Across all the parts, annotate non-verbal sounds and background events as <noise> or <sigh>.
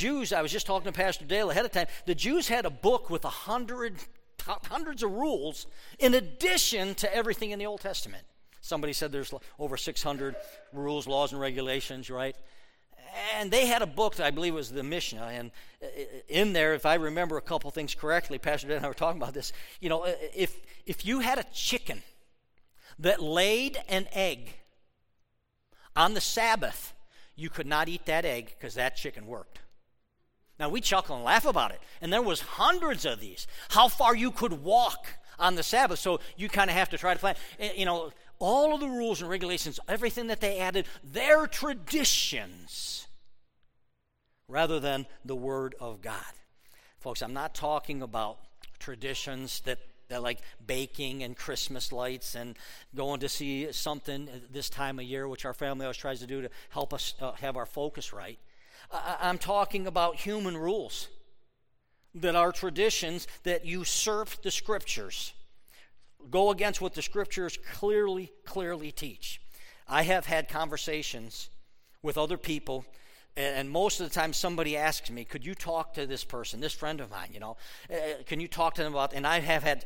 Jews, I was just talking to Pastor Dale ahead of time, the Jews had a book with a hundred, hundreds of rules in addition to everything in the Old Testament. Somebody said there's over 600 rules, laws, and regulations, right? And they had a book that I believe was the Mishnah. And uh, in there, if I remember a couple things correctly, Pastor Dan and I were talking about this. You know, uh, if, if you had a chicken that laid an egg on the Sabbath, you could not eat that egg because that chicken worked. Now we chuckle and laugh about it. And there was hundreds of these. How far you could walk on the Sabbath. So you kind of have to try to plan. Eh, you know, all of the rules and regulations, everything that they added, their traditions rather than the Word of God. Folks, I'm not talking about traditions that that like baking and Christmas lights and going to see something this time of year, which our family always tries to do to help us uh, have our focus right. I'm talking about human rules that are traditions that usurp the scriptures, go against what the scriptures clearly, clearly teach. I have had conversations with other people and most of the time somebody asks me could you talk to this person this friend of mine you know uh, can you talk to them about and i have had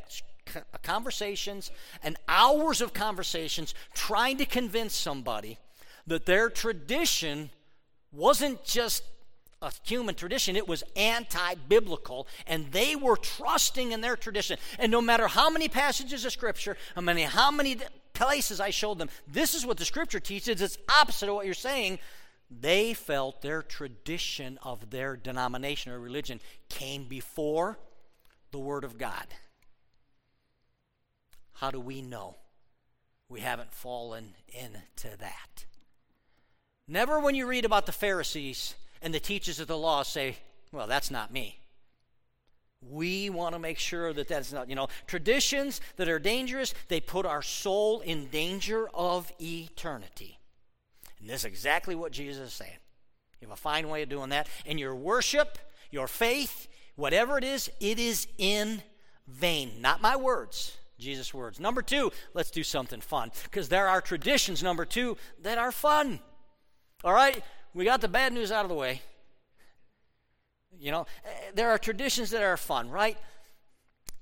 conversations and hours of conversations trying to convince somebody that their tradition wasn't just a human tradition, it was anti biblical, and they were trusting in their tradition. And no matter how many passages of Scripture, how many, how many places I showed them, this is what the Scripture teaches, it's opposite of what you're saying. They felt their tradition of their denomination or religion came before the Word of God. How do we know we haven't fallen into that? Never when you read about the Pharisees and the teachers of the law say, well, that's not me. We want to make sure that that's not, you know, traditions that are dangerous, they put our soul in danger of eternity. And this is exactly what Jesus is saying. You have a fine way of doing that. And your worship, your faith, whatever it is, it is in vain. Not my words, Jesus' words. Number two, let's do something fun. Because there are traditions, number two, that are fun. All right? We got the bad news out of the way. You know, eh, there are traditions that are fun, right?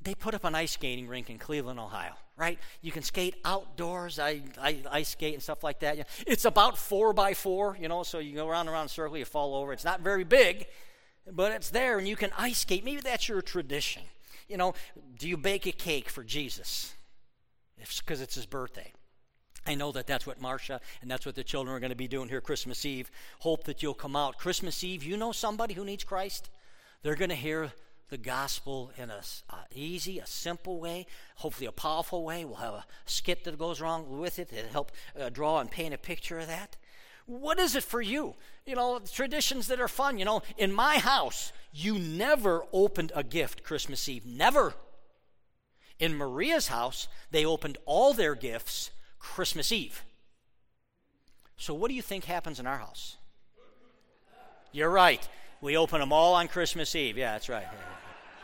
They put up an ice skating rink in Cleveland, Ohio, right? You can skate outdoors, I, I ice skate and stuff like that. It's about four by four, you know, so you go around and around a circle, you fall over. It's not very big, but it's there, and you can ice skate. Maybe that's your tradition. You know, do you bake a cake for Jesus? Because it's his birthday. I know that that's what Marcia and that's what the children are going to be doing here Christmas Eve. Hope that you'll come out. Christmas Eve, you know somebody who needs Christ? They're going to hear the gospel in a easy, a simple way, hopefully a powerful way. We'll have a skit that goes along with it to help uh, draw and paint a picture of that. What is it for you? You know, traditions that are fun. You know, in my house, you never opened a gift Christmas Eve. Never. In Maria's house, they opened all their gifts Christmas Eve. So, what do you think happens in our house? You're right. We open them all on Christmas Eve. Yeah, that's right.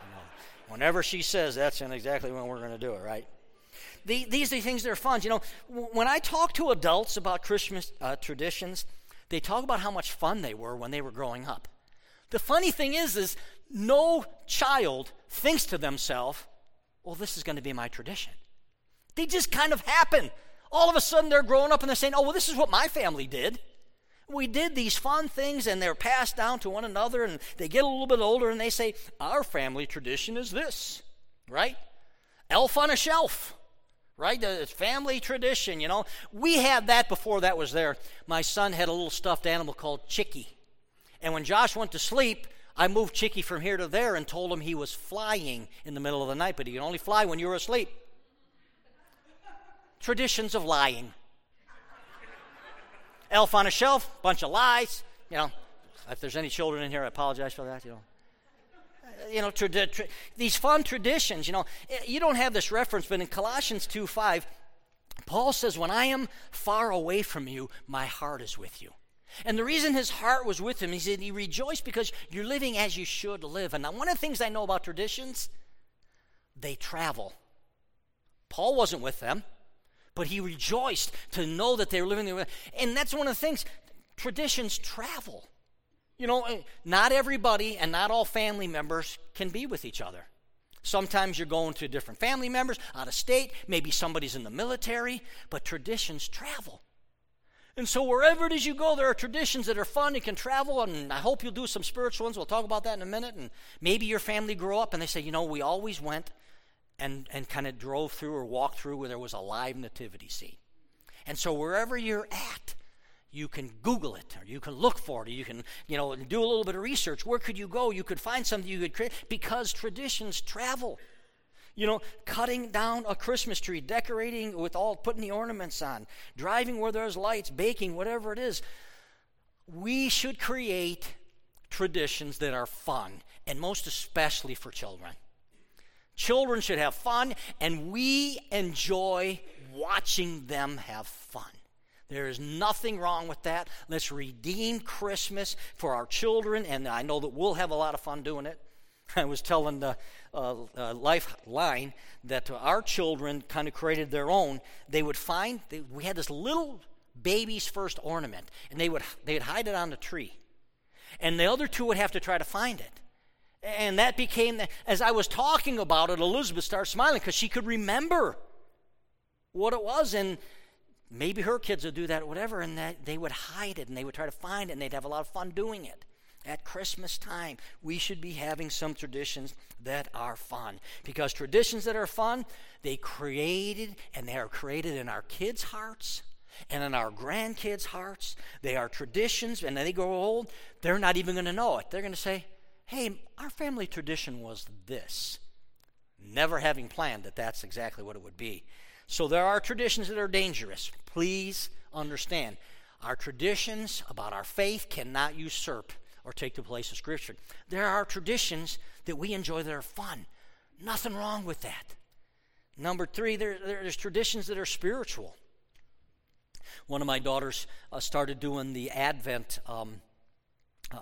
<laughs> Whenever she says that's exactly when we're going to do it, right? The, these are things that are fun. You know, when I talk to adults about Christmas uh, traditions, they talk about how much fun they were when they were growing up. The funny thing is, is no child thinks to themselves, "Well, this is going to be my tradition." They just kind of happen all of a sudden they're growing up and they're saying, oh, well, this is what my family did. We did these fun things and they're passed down to one another and they get a little bit older and they say, our family tradition is this, right? Elf on a shelf, right? The family tradition, you know. We had that before that was there. My son had a little stuffed animal called Chicky. And when Josh went to sleep, I moved Chicky from here to there and told him he was flying in the middle of the night, but he can only fly when you were asleep traditions of lying. Elf on a shelf, bunch of lies. You know, if there's any children in here, I apologize for that. You know, uh, you know, tra- tra- these fun traditions. You know, uh, you don't have this reference, but in Colossians two five, Paul says, "When I am far away from you, my heart is with you." And the reason his heart was with him, he said he rejoiced because you're living as you should live. And now, one of the things I know about traditions, they travel. Paul wasn't with them but he rejoiced to know that they were living there. And that's one of the things traditions travel. You know, eh, not everybody and not all family members can be with each other. Sometimes you're going to different family members out of state, maybe somebody's in the military, but traditions travel. And so, wherever it is you go, there are traditions that are fun. and can travel, and I hope you'll do some spiritual ones. We'll talk about that in a minute. And maybe your family grew up and they say, you know, we always went and, and kind of drove through or walked through where there was a live nativity scene. And so, wherever you're at, you can Google it, or you can look for it, or you can, you know, do a little bit of research. Where could you go? You could find something you could create because traditions travel. You know, cutting down a Christmas tree, decorating with all, putting the ornaments on, driving where there's lights, baking, whatever it is. We should create traditions that are fun, and most especially for children. Children should have fun, and we enjoy watching them have fun. There is nothing wrong with that. Let's redeem Christmas for our children, and I know that we'll have a lot of fun doing it. <laughs> I was telling the uh, uh, Lifeline that our children kind of created their own. They would find, they, we had this little baby's first ornament, and they would, they would hide it on the tree. And the other two would have to try to find it. And that became, as I was talking about it, Elizabeth started smiling because she could remember what it was. And maybe her kids would do that, or whatever, and that they would hide it and they would try to find it and they'd have a lot of fun doing it. At Christmas time, we should be having some traditions that are fun because traditions that are fun, they created and they are created in our kids' hearts and in our grandkids' hearts. They are traditions, and then they grow old, they're not even going to know it. They're going to say, Hey, our family tradition was this. Never having planned that that's exactly what it would be. So there are traditions that are dangerous. Please understand. Our traditions about our faith cannot usurp or take the place of Scripture. There are traditions that we enjoy that are fun. Nothing wrong with that. Number three, there, there's traditions that are spiritual. One of my daughters uh, started doing the Advent um,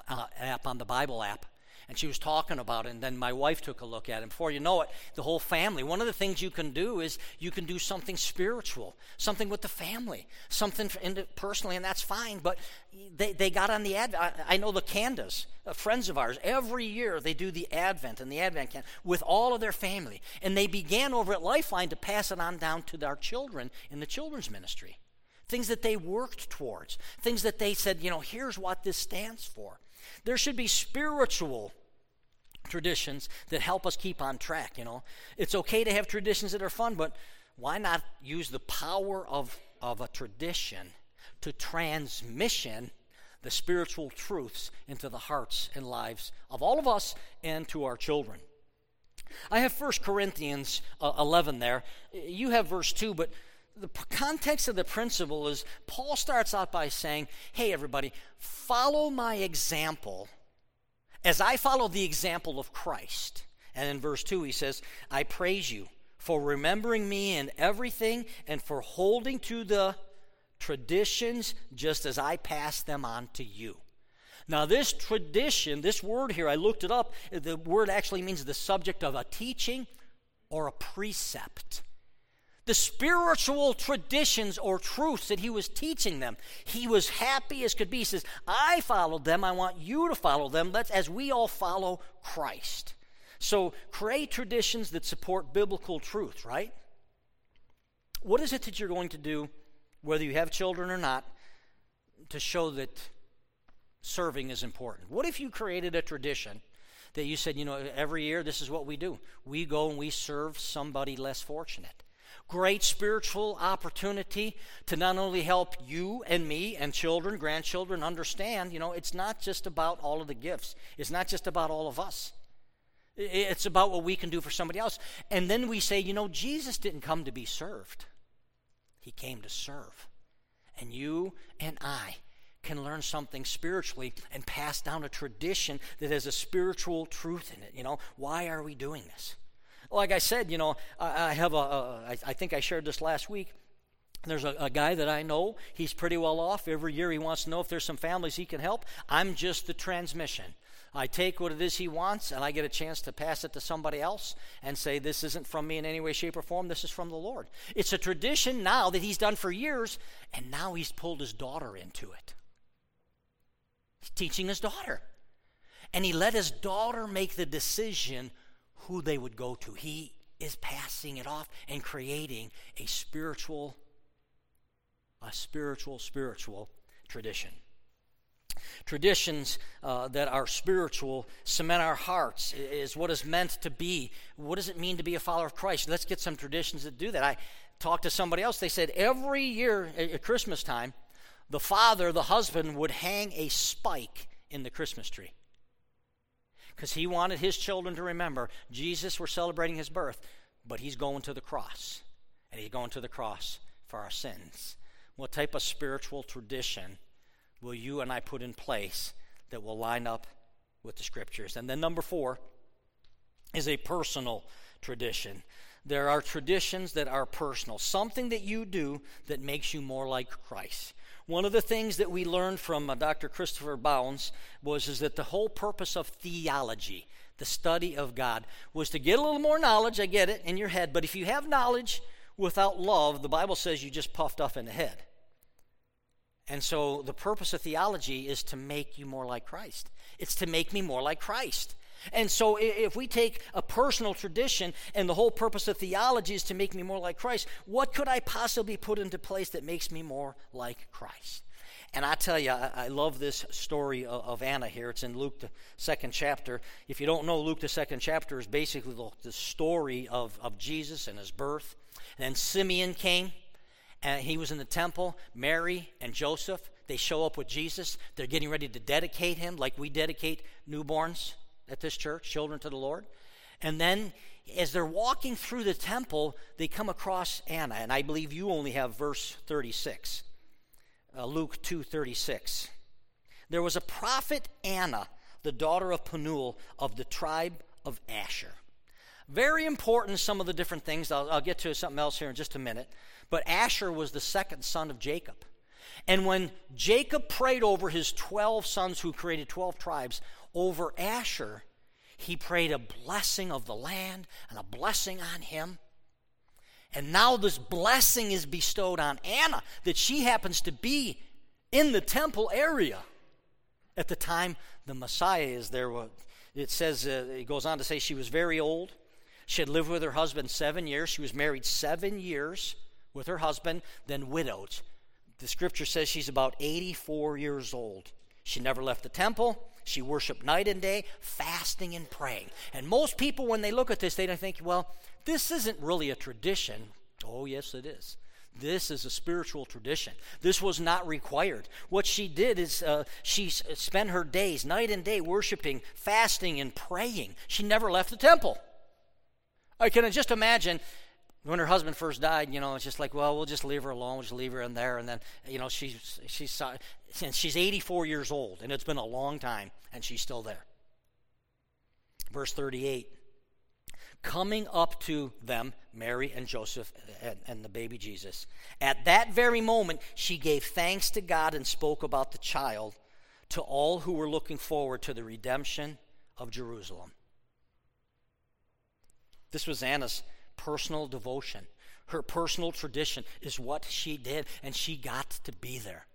uh, app on the Bible app and she was talking about it and then my wife took a look at it. Before you know it the whole family one of the things you can do is you can do something spiritual something with the family something personally and that's fine but they, they got on the advent I, I know the candas uh, friends of ours every year they do the advent and the advent can with all of their family and they began over at lifeline to pass it on down to our children in the children's ministry. Things that they worked towards things that they said you know here's what this stands for. There should be spiritual traditions that help us keep on track, you know. It's okay to have traditions that are fun, but why not use the power of, of a tradition to transmission the spiritual truths into the hearts and lives of all of us and to our children? I have 1 Corinthians uh, 11 there. You have verse 2, but the context of the principle is Paul starts out by saying, Hey, everybody, follow my example as I follow the example of Christ. And in verse 2, he says, I praise you for remembering me in everything and for holding to the traditions just as I pass them on to you. Now, this tradition, this word here, I looked it up. The word actually means the subject of a teaching or a precept the spiritual traditions or truths that he was teaching them. He was happy as could be. He says, I followed them. I want you to follow them. Let's, as we all follow Christ. So create traditions that support biblical truth, right? What is it that you're going to do, whether you have children or not, to show that serving is important? What if you created a tradition that you said, you know, every year this is what we do? We go and we serve somebody less fortunate great spiritual opportunity to not only help you and me and children, grandchildren understand, you know, it's not just about all of the gifts, it's not just about all of us. It's about what we can do for somebody else. And then we say, you know, Jesus didn't come to be served, He came to serve. And you and I can learn something spiritually and pass down a tradition that has a spiritual truth in it. You know, why are we doing this? Like I said, you know, I, I have a, a I, I think I shared this last week. There's a, a, guy that I know. He's pretty well off. Every year he wants to know if there's some families he can help. I'm just the transmission. I take what it is he wants and I get a chance to pass it to somebody else and say, This isn't from me in any way, shape, or form. This is from the Lord. It's a tradition now that he's done for years, and now he's pulled his daughter into it. He's teaching his daughter. And he let his daughter make the decision who they would go to. He is passing it off and creating a spiritual, a spiritual, spiritual tradition. Traditions uh, that are spiritual cement our hearts is what is meant to be. What does it mean to be a follower of Christ? Let's get some traditions that do that. I talked to somebody else. They said every year at Christmas time, the father, the husband, would hang a spike in the Christmas tree because he wanted his children to remember Jesus, we're celebrating his birth, but he's going to the cross. And he's going to the cross for our sins. What type of spiritual tradition will you and I put in place that will line up with the scriptures? And then, number four is a personal tradition. There are traditions that are personal, something that you do that makes you more like Christ. One of the things that we learned from uh, Dr. Christopher Bounds was is that the whole purpose of theology, the study of God, was to get a little more knowledge. I get it in your head, but if you have knowledge without love, the Bible says you just puffed off in the head. And so the purpose of theology is to make you more like Christ. It's to make me more like Christ. And so, if we take a personal tradition and the whole purpose of theology is to make me more like Christ, what could I possibly put into place that makes me more like Christ? And I tell you, I, love this story of, of, Anna here. It's in Luke, the second chapter. If you don't know, Luke, the second chapter is basically the, the story of, of Jesus and his birth. And then Simeon came, and he was in the temple. Mary and Joseph, they show up with Jesus. They're getting ready to dedicate him like we dedicate newborns at this church, children to the Lord. And then as they're walking through the temple, they come across Anna, and I believe you only have verse 36. Uh, Luke 2:36. There was a prophet Anna, the daughter of Penuel of the tribe of Asher. Very important, some of the different things. I'll, I'll get to something else here in just a minute. But Asher was the second son of Jacob. And when Jacob prayed over his 12 sons who created 12 tribes, over Asher, he prayed a blessing of the land and a blessing on him. And now this blessing is bestowed on Anna, that she happens to be in the temple area at the time the Messiah is there. It says, uh, it goes on to say she was very old. She had lived with her husband seven years. She was married seven years with her husband, then widowed. The scripture says she's about 84 years old. She never left the temple. She worshiped night and day, fasting and praying. And most people, when they look at this, they don't think, well, this isn't really a tradition. Oh, yes, it is. This is a spiritual tradition. This was not required. What she did is uh, she spent her days, night and day, worshiping, fasting, and praying. She never left the temple. I can just imagine when her husband first died, you know, it's just like, well, we'll just leave her alone. We'll just leave her in there. And then, you know, she's, she's, and she's 84 years old, and it's been a long time, and she's still there. Verse 38 Coming up to them, Mary and Joseph and, and the baby Jesus, at that very moment, she gave thanks to God and spoke about the child to all who were looking forward to the redemption of Jerusalem. This was Anna's personal devotion. Her personal tradition is what she did, and she got to be there.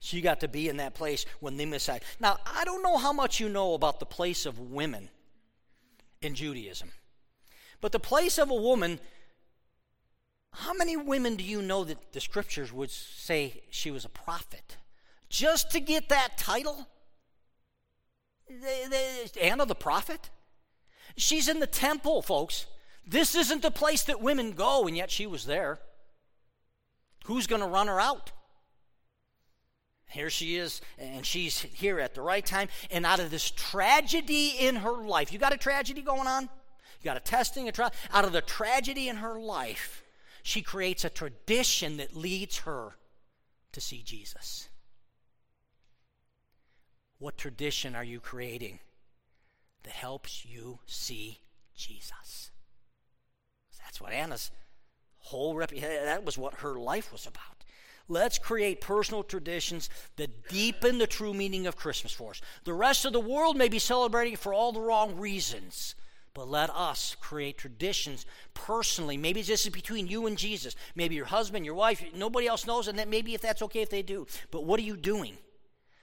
She got to be in that place when the Messiah. Now, I don't know how much you know about the place of women in Judaism, but the place of a woman, how many women do you know that the scriptures would say she was a prophet? Just to get that title? Anna the prophet? She's in the temple, folks. This isn't the place that women go, and yet she was there. Who's going to run her out? Here she is, and she's here at the right time. And out of this tragedy in her life, you got a tragedy going on? You got a testing, a trial. Out of the tragedy in her life, she creates a tradition that leads her to see Jesus. What tradition are you creating that helps you see Jesus? That's what Anna's whole reputation, that was what her life was about. Let's create personal traditions that deepen the true meaning of Christmas for us. The rest of the world may be celebrating for all the wrong reasons, but let us create traditions personally. Maybe this is between you and Jesus. Maybe your husband, your wife, nobody else knows, and that maybe if that's okay if they do. But what are you doing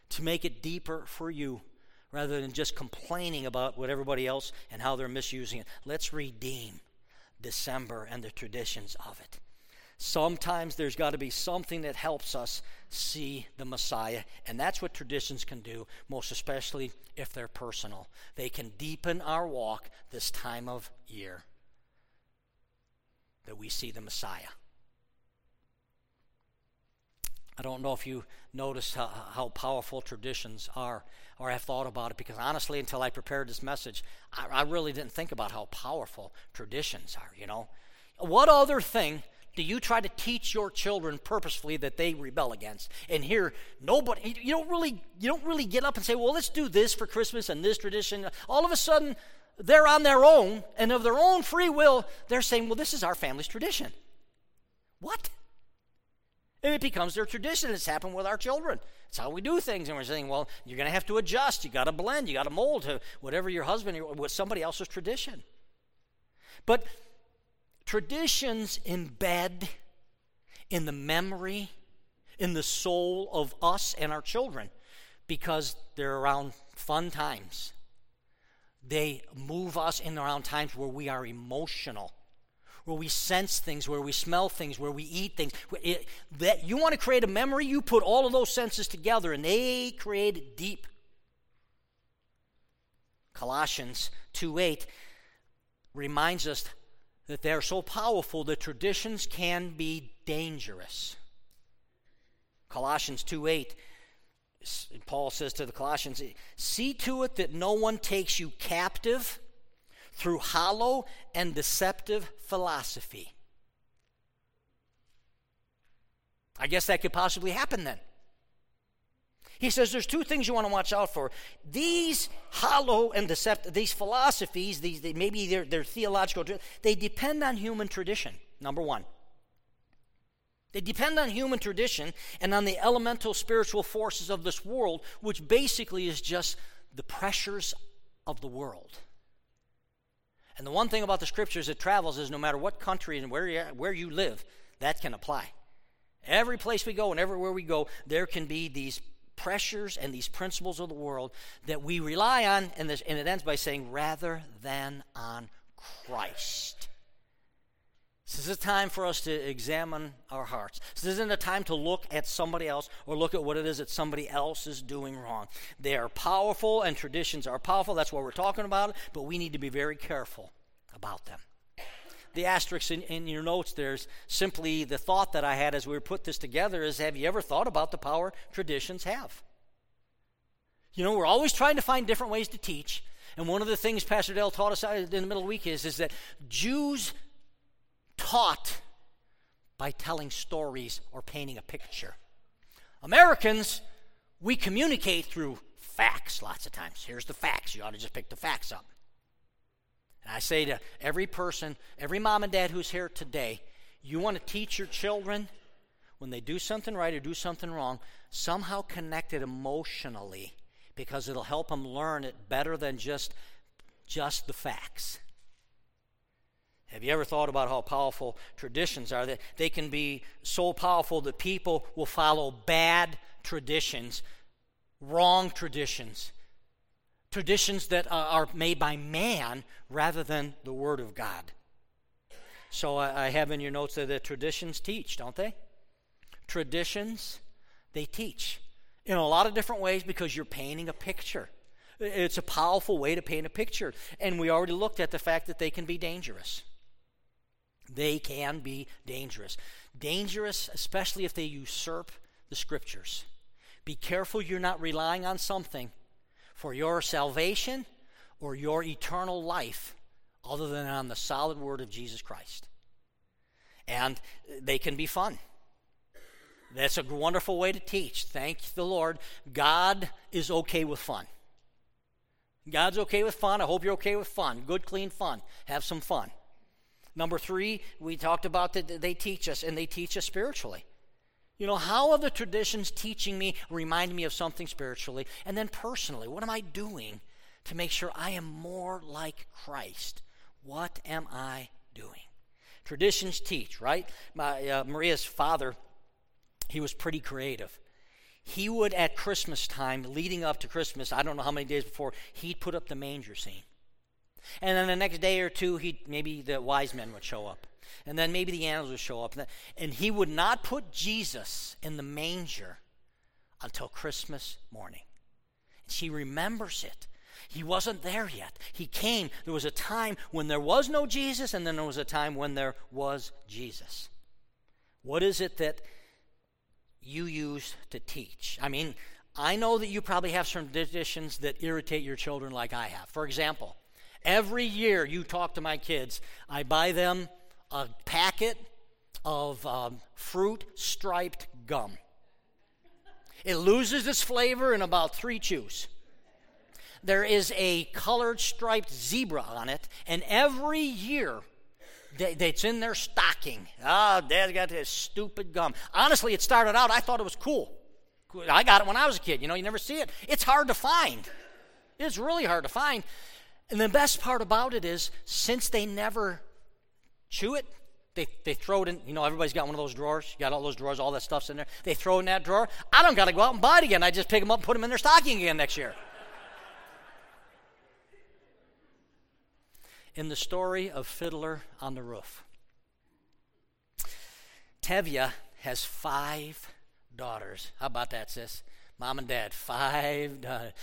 to make it deeper for you rather than just complaining about what everybody else and how they're misusing it. Let's redeem December and the traditions of it. Sometimes there's got to be something that helps us see the Messiah, and that's what traditions can do, most especially if they're personal. They can deepen our walk this time of year that we see the Messiah. I don't know if you noticed how, how, powerful traditions are or have thought about it because honestly, until I prepared this message, I, I really didn't think about how powerful traditions are, you know. What other thing do you try to teach your children purposefully that they rebel against? And here, nobody, you don't really, you don't really get up and say, well, let's do this for Christmas and this tradition. All of a sudden, they're on their own, and of their own free will, they're saying, well, this is our family's tradition. What? And it becomes their tradition. It's happened with our children. It's how we do things. And we're saying, well, you're going to have to adjust. You got to blend. You got to mold to whatever your husband, what somebody else's tradition. But traditions embed in the memory, in the soul of us and our children because they're around fun times. They move us in around times where we are emotional where we sense things, where we smell things, where we eat things. It, that you want to create a memory, you put all of those senses together and they create deep. Colossians 2:8 reminds us that they are so powerful that traditions can be dangerous. Colossians 2:8 Paul says to the Colossians, "See to it that no one takes you captive through hollow and deceptive philosophy. I guess that could possibly happen then. He says there's two things you want to watch out for. These hollow and deceptive, these philosophies, these they, maybe they're, they're theological, they depend on human tradition, number one. They depend on human tradition and on the elemental spiritual forces of this world, which basically is just the pressures of the world. And the one thing about the scriptures it travels is no matter what country and where you, where you live, that can apply. Every place we go and everywhere we go, there can be these pressures and these principles of the world that we rely on, and, this, and it ends by saying, rather than on Christ. This is a time for us to examine our hearts. This isn't a time to look at somebody else or look at what it is that somebody else is doing wrong. They are powerful and traditions are powerful. That's what we're talking about, but we need to be very careful about them. The asterisk in, in your notes there's simply the thought that I had as we put this together is have you ever thought about the power traditions have? You know, we're always trying to find different ways to teach. And one of the things Pastor Dale taught us in the middle of the week is, is that Jews taught by telling stories or painting a picture. Americans, we communicate through facts lots of times. Here's the facts. You ought to just pick the facts up. And I say to every person, every mom and dad who's here today, you want to teach your children when they do something right or do something wrong, somehow connect it emotionally because it'll help them learn it better than just just the facts. Have you ever thought about how powerful traditions are? That they can be so powerful that people will follow bad traditions, wrong traditions, traditions that are made by man rather than the Word of God. So I have in your notes that traditions teach, don't they? Traditions, they teach in a lot of different ways because you're painting a picture. It's a powerful way to paint a picture. And we already looked at the fact that they can be dangerous. They can be dangerous. Dangerous, especially if they usurp the scriptures. Be careful you're not relying on something for your salvation or your eternal life other than on the solid word of Jesus Christ. And they can be fun. That's a wonderful way to teach. Thank the Lord. God is okay with fun. God's okay with fun. I hope you're okay with fun. Good, clean fun. Have some fun. Number three, we talked about that they teach us, and they teach us spiritually. You know, how are the traditions teaching me, remind me of something spiritually? And then personally, what am I doing to make sure I am more like Christ? What am I doing? Traditions teach, right? My, uh, Maria's father, he was pretty creative. he would at Christmas time, leading up to Christmas, I don't know how many days before, he'd put up the manger scene. And then the next day or two, he maybe the wise men would show up. And then maybe the animals would show up. And he would not put Jesus in the manger until Christmas morning. She remembers it. He wasn't there yet. He came. There was a time when there was no Jesus, and then there was a time when there was Jesus. What is it that you use to teach? I mean, I know that you probably have some traditions that irritate your children like I have. For example, every year you talk to my kids, I buy them a packet of um, fruit striped gum. It loses its flavor in about three chews. There is a colored striped zebra on it, and every year it's in their stocking. Ah, oh, Dad's got this stupid gum. Honestly, it started out, I thought it was cool. I got it when I was a kid. You know, you never see it. It's hard to find. It's really hard to find. And the best part about it is, since they never chew it, they, they throw it in, you know, everybody's got one of those drawers. You got all those drawers, all that stuff's in there. They throw in that drawer. I don't got to go out and buy it again. I just pick them up and put them in their stocking again next year. in the story of Fiddler on the Roof, Tevye has five daughters. How about that, sis? Mom and dad, five daughters.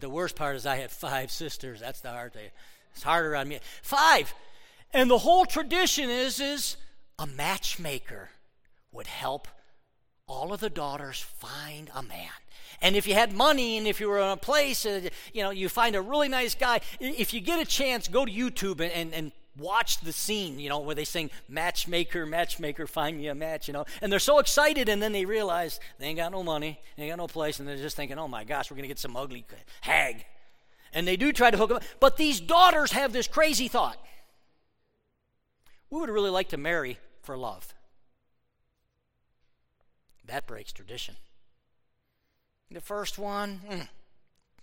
The worst part is I had five sisters. That's the hard thing. It's harder on me. Five. And the whole tradition is is a matchmaker would help all of the daughters find a man. And if you had money and if you were in a place, uh, you know, you find a really nice guy, if you get a chance, go to YouTube and, and, and watch the scene, you know, where they sing matchmaker, matchmaker, find me a match, you know. And they're so excited and then they realize they ain't got no money, they ain't got no place, and they're just thinking, oh my gosh, we're going to get some ugly hag. And they do try to hook up. But these daughters have this crazy thought we would really like to marry for love. That breaks tradition. The first one, mm,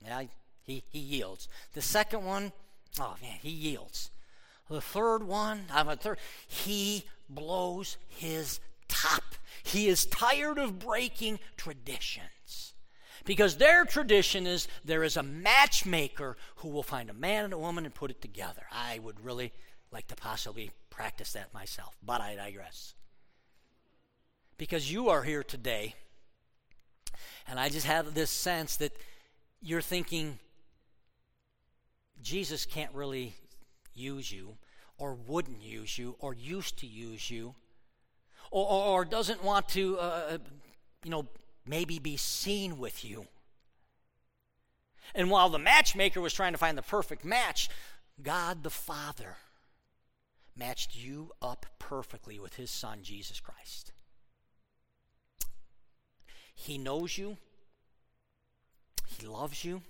yeah, he, he yields. The second one, oh man, he yields. The third one, I'm a third, he blows his top. He is tired of breaking traditions. Because their tradition is there is a matchmaker who will find a man and a woman and put it together. I would really like to possibly practice that myself, but I digress. Because you are here today, and I just have this sense that you're thinking Jesus can't really use you, or wouldn't use you, or used to use you, or, or, or doesn't want to, uh, you know, maybe be seen with you. And while the matchmaker was trying to find the perfect match, God the Father matched you up perfectly with his son, Jesus Christ. He knows you, he loves you.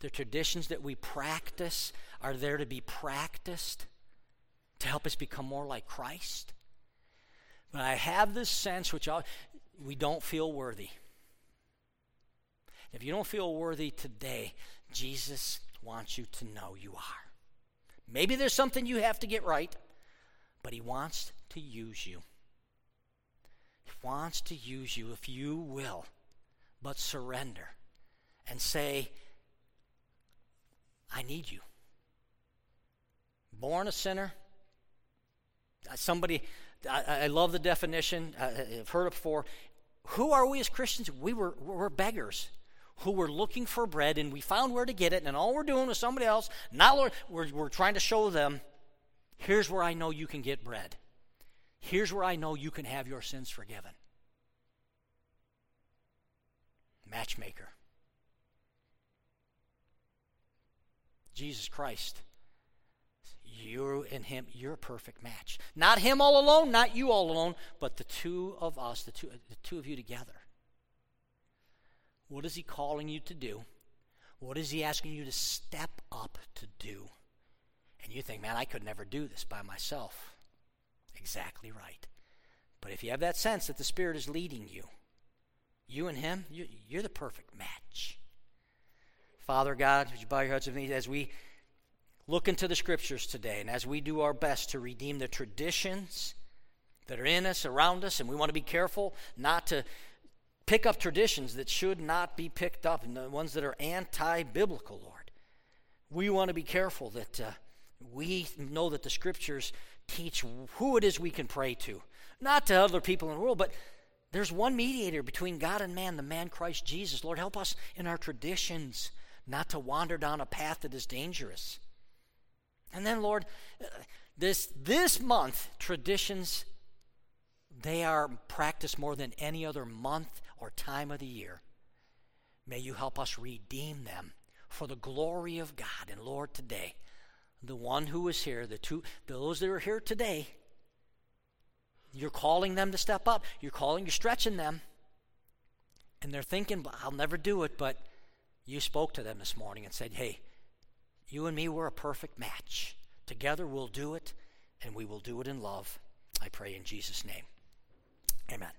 The traditions that we practice are there to be practiced to help us become more like Christ. But I have this sense, which I'll, we don't feel worthy. If you don't feel worthy today, Jesus wants you to know you are. Maybe there's something you have to get right, but He wants to use you. He wants to use you if you will, but surrender and say, I need you. Born a sinner. Uh, somebody, I, I love the definition. I've heard it before. Who are we as Christians? We were, we're beggars who were looking for bread and we found where to get it, and all we're doing is somebody else, not Lord, we're, we're trying to show them here's where I know you can get bread. Here's where I know you can have your sins forgiven. Matchmaker. Jesus Christ. You and him, you're a perfect match. Not him all alone, not you all alone, but the two of us, the two, the two of you together. What is He calling you to do? What is He asking you to step up to do? And you think, man, I could never do this by myself. Exactly right. But if you have that sense that the Spirit is leading you, you and Him, you, are the perfect match. Father God, would you bow your heads with me as we look into the Scriptures today and as we do our best to redeem the traditions that are in us, around us, and we want to be careful not to pick up traditions that should not be picked up and the ones that are anti biblical, Lord. We want to be careful that uh, we know that the scriptures teach who it is we can pray to, not to other people in the world, but there's one mediator between God and man, the man Christ Jesus. Lord, help us in our traditions not to wander down a path that is dangerous. And then, Lord, uh, this, this month, traditions, they are practiced more than any other month or time of the year. May you help us redeem them for the glory of God. And Lord, today, the one who is here, the two, those that are here today, you're calling them to step up. You're calling, you're stretching them. And they're thinking, I'll never do it, but you spoke to them this morning and said, hey, you and me, we're a perfect match. Together we'll do it, and we will do it in love. I pray in Jesus' name. Amen.